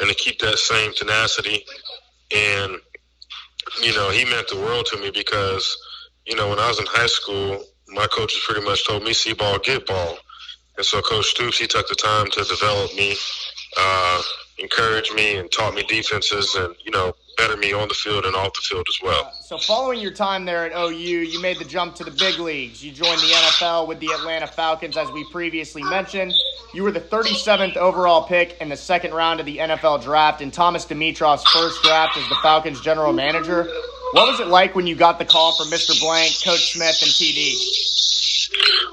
and to keep that same tenacity. And you know, he meant the world to me because, you know, when I was in high school, my coaches pretty much told me, "See ball, get ball." And so Coach Stoops, he took the time to develop me, uh, encourage me, and taught me defenses, and you know, better me on the field and off the field as well. Uh, so, following your time there at OU, you made the jump to the big leagues. You joined the NFL with the Atlanta Falcons, as we previously mentioned. You were the 37th overall pick in the second round of the NFL draft in Thomas Dimitroff's first draft as the Falcons general manager. What was it like when you got the call from Mr. Blank, Coach Smith, and TD?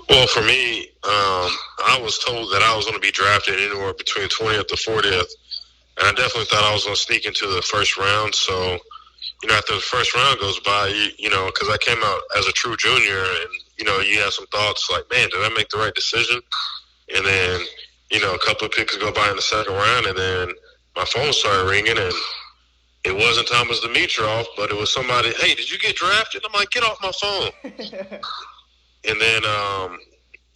Well, for me, um, I was told that I was going to be drafted anywhere between 20th to 40th and I definitely thought I was going to sneak into the first round. So, you know, after the first round goes by, you, you know, because I came out as a true junior, and you know, you have some thoughts like, man, did I make the right decision? And then, you know, a couple of picks go by in the second round, and then my phone started ringing, and it wasn't Thomas Dimitroff, but it was somebody. Hey, did you get drafted? I'm like, get off my phone. and then, um,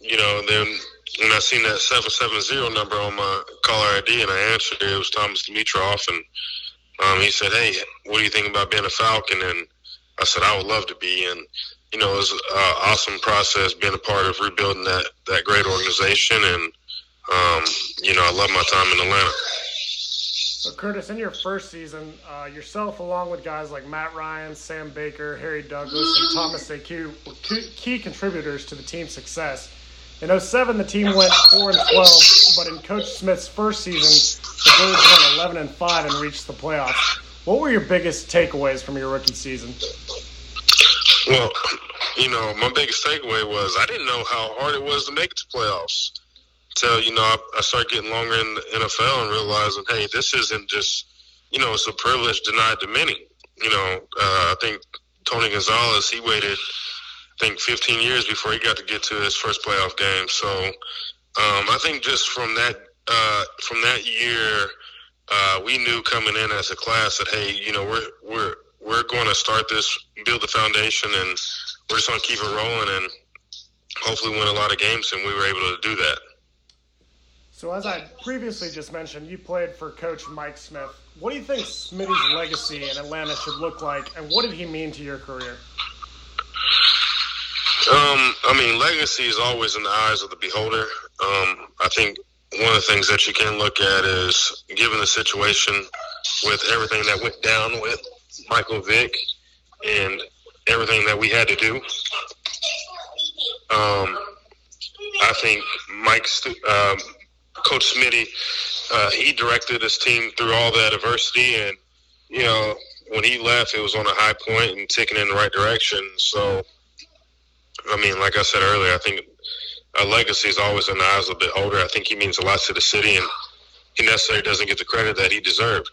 you know, then when I seen that seven seven zero number on my caller ID and I answered it, it was Thomas Dimitroff, and um, he said, "Hey, what do you think about being a Falcon?" And I said, "I would love to be." And you know, it was an awesome process being a part of rebuilding that that great organization, and um, you know, I love my time in Atlanta. So, Curtis, in your first season, uh, yourself, along with guys like Matt Ryan, Sam Baker, Harry Douglas, and Thomas DeCoud, were key contributors to the team's success. In 07, the team went 4 and 12, but in Coach Smith's first season, the Birds went 11 and 5 and reached the playoffs. What were your biggest takeaways from your rookie season? Well, you know, my biggest takeaway was I didn't know how hard it was to make it to playoffs. Until you know, I, I started getting longer in the NFL and realizing, hey, this isn't just, you know, it's a privilege denied to many. You know, uh, I think Tony Gonzalez, he waited I think 15 years before he got to get to his first playoff game. So um, I think just from that uh, from that year, uh, we knew coming in as a class that hey, you know, we're we're we're going to start this, build the foundation, and we're just going to keep it rolling and hopefully win a lot of games. And we were able to do that. So, as I previously just mentioned, you played for Coach Mike Smith. What do you think Smitty's legacy in Atlanta should look like, and what did he mean to your career? Um, I mean, legacy is always in the eyes of the beholder. Um, I think one of the things that you can look at is, given the situation with everything that went down with Michael Vick and everything that we had to do. Um, I think Mike, um, Coach Smitty, uh, he directed his team through all that adversity, and you know, when he left, it was on a high point and ticking in the right direction. So I mean, like I said earlier, I think a legacy is always in the eyes of the beholder. I think he means a lot to the city, and he necessarily doesn't get the credit that he deserved.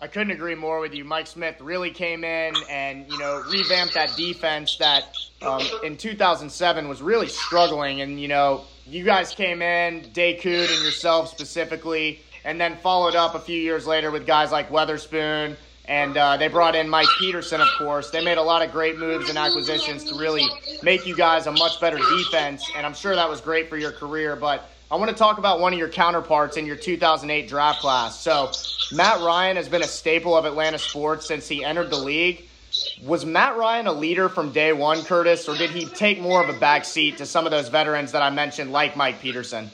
I couldn't agree more with you. Mike Smith really came in and you know revamped that defense that um, in 2007 was really struggling. And you know you guys came in, DeCoud and yourself specifically, and then followed up a few years later with guys like Weatherspoon and uh, they brought in Mike Peterson, of course. They made a lot of great moves and acquisitions to really make you guys a much better defense, and I'm sure that was great for your career. But I want to talk about one of your counterparts in your 2008 draft class. So, Matt Ryan has been a staple of Atlanta sports since he entered the league. Was Matt Ryan a leader from day one, Curtis, or did he take more of a back seat to some of those veterans that I mentioned, like Mike Peterson?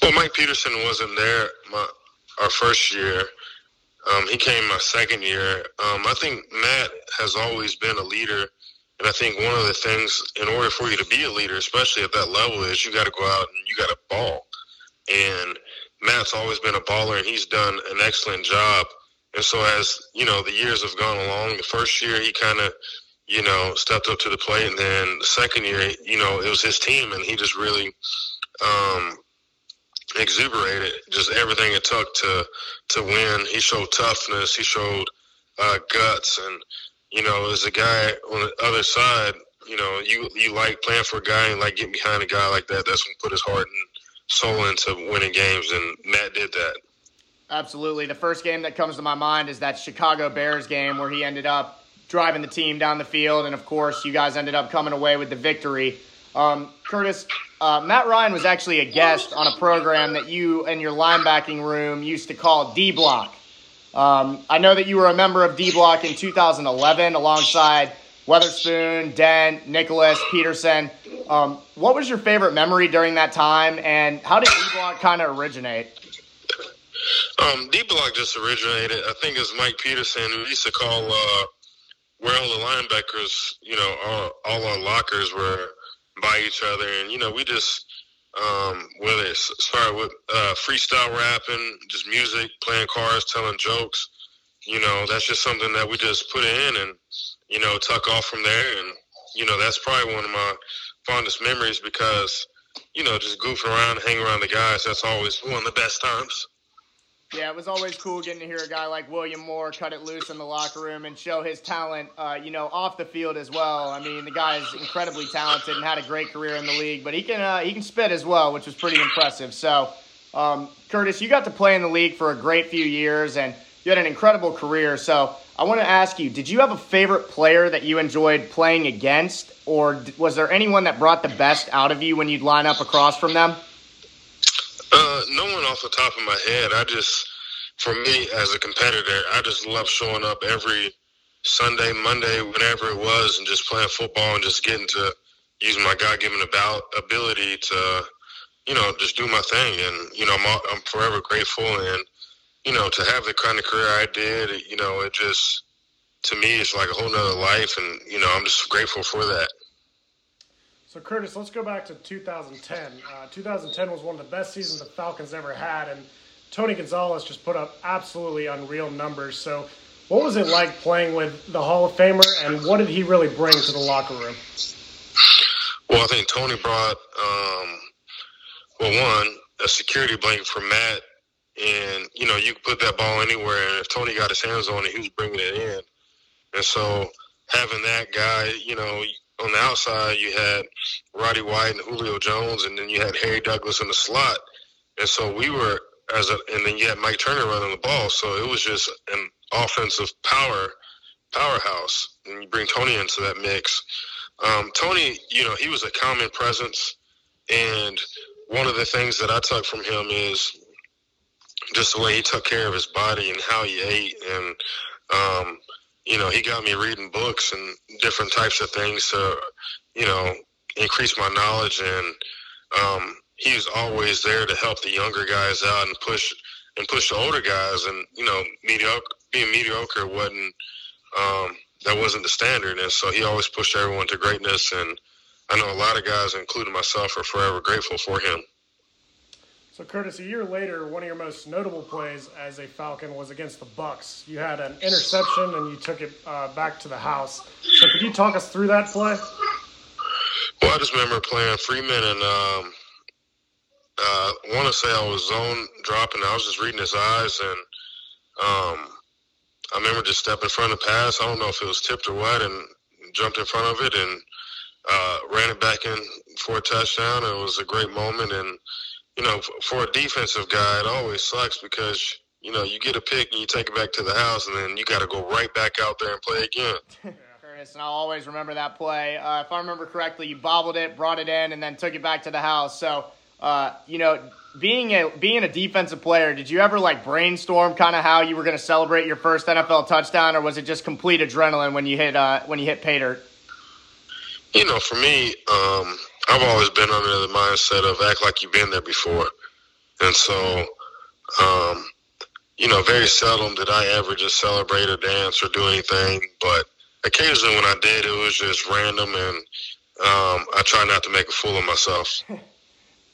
Well, Mike Peterson wasn't there my, our first year. Um, he came my second year. Um, I think Matt has always been a leader. And I think one of the things, in order for you to be a leader, especially at that level, is you got to go out and you got to ball. And Matt's always been a baller, and he's done an excellent job. And so, as you know, the years have gone along. The first year, he kind of, you know, stepped up to the plate. And then the second year, you know, it was his team, and he just really um, exuberated just everything it took to to win. He showed toughness. He showed uh, guts, and you know, as a guy on the other side, you know, you you like playing for a guy and like getting behind a guy like that. That's when put his heart and soul into winning games, and Matt did that. Absolutely. The first game that comes to my mind is that Chicago Bears game where he ended up driving the team down the field, and of course, you guys ended up coming away with the victory. Um, Curtis, uh, Matt Ryan was actually a guest on a program that you and your linebacking room used to call D Block. Um, I know that you were a member of D Block in 2011 alongside Weatherspoon, Dent, Nicholas, Peterson. Um, what was your favorite memory during that time, and how did D Block kind of originate? Um, D Block just originated, I think, as Mike Peterson. We used to call uh, where all the linebackers, you know, all, all our lockers were by each other, and you know, we just um, whether it's started with uh, freestyle rapping, just music, playing cards, telling jokes. You know, that's just something that we just put in and you know tuck off from there, and you know, that's probably one of my fondest memories because you know, just goofing around, hanging around the guys. That's always one of the best times. Yeah, it was always cool getting to hear a guy like William Moore cut it loose in the locker room and show his talent, uh, you know, off the field as well. I mean, the guy is incredibly talented and had a great career in the league, but he can uh, he can spit as well, which was pretty impressive. So, um, Curtis, you got to play in the league for a great few years, and you had an incredible career. So, I want to ask you, did you have a favorite player that you enjoyed playing against, or was there anyone that brought the best out of you when you'd line up across from them? Uh, no one off the top of my head. I just, for me as a competitor, I just love showing up every Sunday, Monday, whenever it was, and just playing football and just getting to use my God-given about ability to, you know, just do my thing. And you know, I'm, I'm forever grateful. And you know, to have the kind of career I did, you know, it just to me, it's like a whole nother life, and you know, I'm just grateful for that. So, Curtis, let's go back to 2010. Uh, 2010 was one of the best seasons the Falcons ever had, and Tony Gonzalez just put up absolutely unreal numbers. So, what was it like playing with the Hall of Famer, and what did he really bring to the locker room? Well, I think Tony brought, um, well, one, a security blanket for Matt, and you know, you could put that ball anywhere, and if Tony got his hands on it, he was bringing it in. And so, having that guy, you know, on the outside, you had Roddy White and Julio Jones, and then you had Harry Douglas in the slot. And so we were as a, and then you had Mike Turner running the ball. So it was just an offensive power powerhouse. And you bring Tony into that mix. Um, Tony, you know, he was a common presence, and one of the things that I took from him is just the way he took care of his body and how he ate and um, you know, he got me reading books and different types of things to, you know, increase my knowledge. And um, he was always there to help the younger guys out and push and push the older guys. And you know, mediocre being mediocre wasn't um, that wasn't the standard. And so he always pushed everyone to greatness. And I know a lot of guys, including myself, are forever grateful for him. So Curtis, a year later, one of your most notable plays as a Falcon was against the Bucs. You had an interception and you took it uh, back to the house. So could you talk us through that play? Well, I just remember playing Freeman and um, uh, I want to say I was zone dropping. I was just reading his eyes and um, I remember just stepping in front of the pass. I don't know if it was tipped or what, and jumped in front of it and uh, ran it back in for a touchdown. It was a great moment and you know, for a defensive guy, it always sucks because you know you get a pick and you take it back to the house, and then you got to go right back out there and play again. Curtis, and I'll always remember that play. Uh, if I remember correctly, you bobbled it, brought it in, and then took it back to the house. So, uh, you know, being a being a defensive player, did you ever like brainstorm kind of how you were going to celebrate your first NFL touchdown, or was it just complete adrenaline when you hit uh, when you hit pay dirt? You know, for me, um, I've always been under the mindset of act like you've been there before. And so, um, you know, very seldom did I ever just celebrate or dance or do anything. But occasionally when I did, it was just random and um, I try not to make a fool of myself.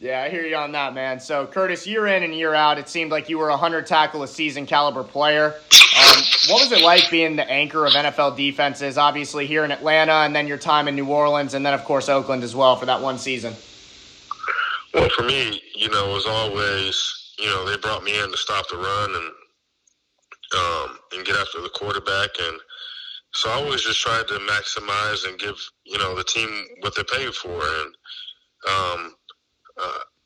Yeah, I hear you on that, man. So, Curtis, year in and year out, it seemed like you were a 100 tackle a season caliber player. Um, what was it like being the anchor of NFL defenses, obviously here in Atlanta, and then your time in New Orleans, and then, of course, Oakland as well for that one season? Well, for me, you know, it was always, you know, they brought me in to stop the run and um, and get after the quarterback, and so I always just tried to maximize and give, you know, the team what they paid for, and um,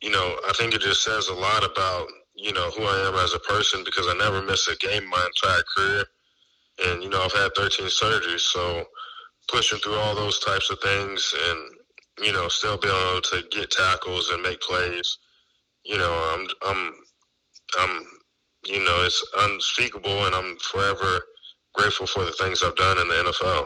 you know, I think it just says a lot about you know who I am as a person because I never miss a game my entire career, and you know I've had 13 surgeries, so pushing through all those types of things and you know still being able to get tackles and make plays, you know I'm I'm I'm you know it's unspeakable, and I'm forever grateful for the things I've done in the NFL.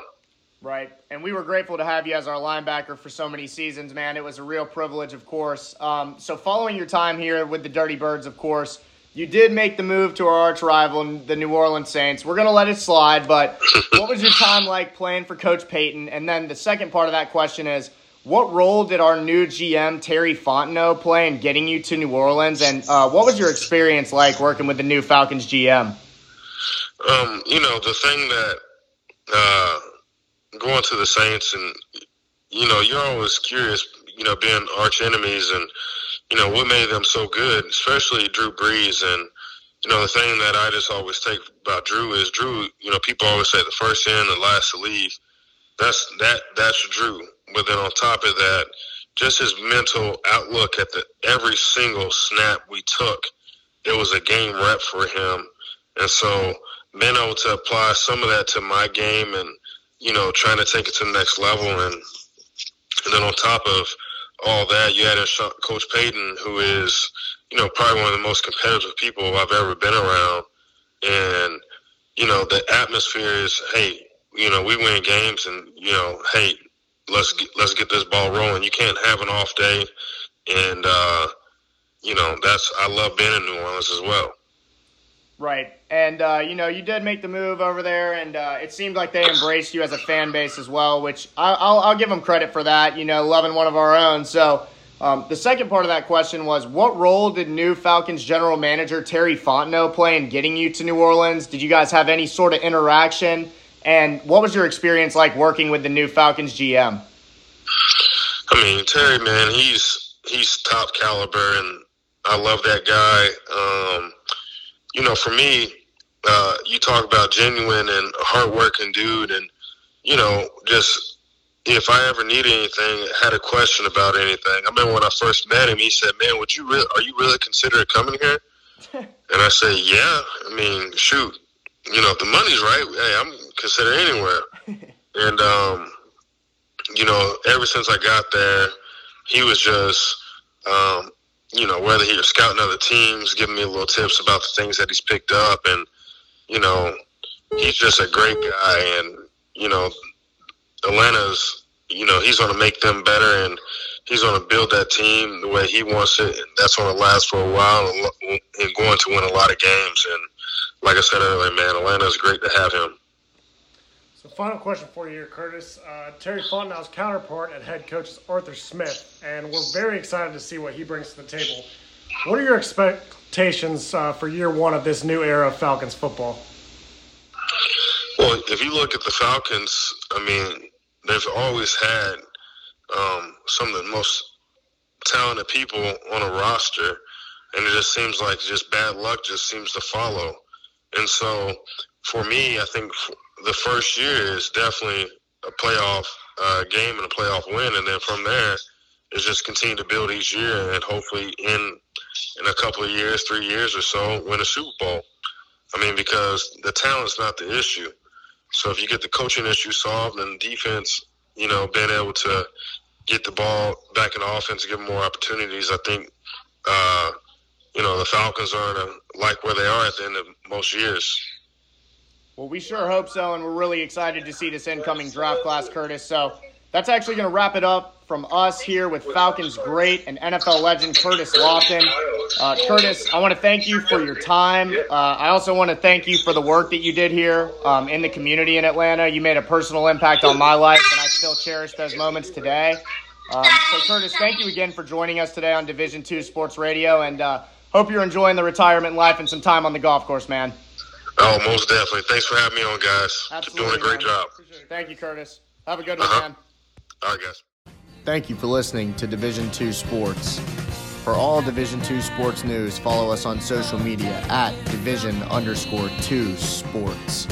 Right. And we were grateful to have you as our linebacker for so many seasons, man. It was a real privilege, of course. Um, so, following your time here with the Dirty Birds, of course, you did make the move to our arch rival, the New Orleans Saints. We're going to let it slide, but what was your time like playing for Coach Payton? And then the second part of that question is what role did our new GM, Terry Fontenot, play in getting you to New Orleans? And uh, what was your experience like working with the new Falcons GM? Um, you know, the thing that. Uh, going to the Saints, and you know, you're always curious, you know, being arch enemies, and you know what made them so good, especially Drew Brees, and you know the thing that I just always take about Drew is Drew. You know, people always say the first in, the last to leave. That's that that's Drew. But then on top of that, just his mental outlook at the every single snap we took, it was a game rep for him, and so being able to apply some of that to my game and you know, trying to take it to the next level. And, and then on top of all that, you had Coach Payton, who is, you know, probably one of the most competitive people I've ever been around. And, you know, the atmosphere is, hey, you know, we win games and, you know, hey, let's get, let's get this ball rolling. You can't have an off day. And, uh, you know, that's, I love being in New Orleans as well. Right. And, uh, you know, you did make the move over there, and uh, it seemed like they embraced you as a fan base as well, which I, will I'll give them credit for that, you know, loving one of our own. So um, the second part of that question was what role did new Falcons general manager Terry Fontenot play in getting you to New Orleans? Did you guys have any sort of interaction? And what was your experience like working with the new Falcons GM? I mean, Terry, man, he's he's top caliber, and I love that guy. Um, you know, for me, uh, you talk about genuine and hardworking dude, and you know, just if I ever needed anything, had a question about anything. I remember when I first met him, he said, "Man, would you really? Are you really considering coming here?" and I said, "Yeah. I mean, shoot, you know, if the money's right, hey, I'm considering anywhere." and um, you know, ever since I got there, he was just um, you know, whether he was scouting other teams, giving me little tips about the things that he's picked up, and you know, he's just a great guy, and you know, Atlanta's, you know, he's going to make them better, and he's going to build that team the way he wants it, and that's going to last for a while, and, going to win a lot of games. And like I said earlier, man, Atlanta's great to have him. So, final question for you here, Curtis. Uh, Terry Fontenot's counterpart at head coach is Arthur Smith, and we're very excited to see what he brings to the table. What are your expectations uh, for year one of this new era of Falcons football? Well, if you look at the Falcons, I mean, they've always had um, some of the most talented people on a roster, and it just seems like just bad luck just seems to follow. And so, for me, I think the first year is definitely a playoff uh, game and a playoff win, and then from there is just continue to build each year, and hopefully in in a couple of years, three years or so, win a Super Bowl. I mean, because the talent's not the issue. So if you get the coaching issue solved and defense, you know, being able to get the ball back in the offense, give them more opportunities, I think, uh, you know, the Falcons are going to like where they are at the end of most years. Well, we sure hope so, and we're really excited to see this incoming draft class, Curtis. So that's actually going to wrap it up from us here with Falcons great and NFL legend Curtis Lofton. Uh, Curtis, I want to thank you for your time. Uh, I also want to thank you for the work that you did here um, in the community in Atlanta. You made a personal impact on my life, and I still cherish those moments today. Um, so, Curtis, thank you again for joining us today on Division Two Sports Radio, and uh, hope you're enjoying the retirement life and some time on the golf course, man. Oh, most definitely. Thanks for having me on, guys. Absolutely, Doing a great man. job. Thank you, Curtis. Have a good one, Uh-huh. man. All right, guys. Thank you for listening to Division Two Sports. For all Division Two sports news, follow us on social media at Division underscore two sports.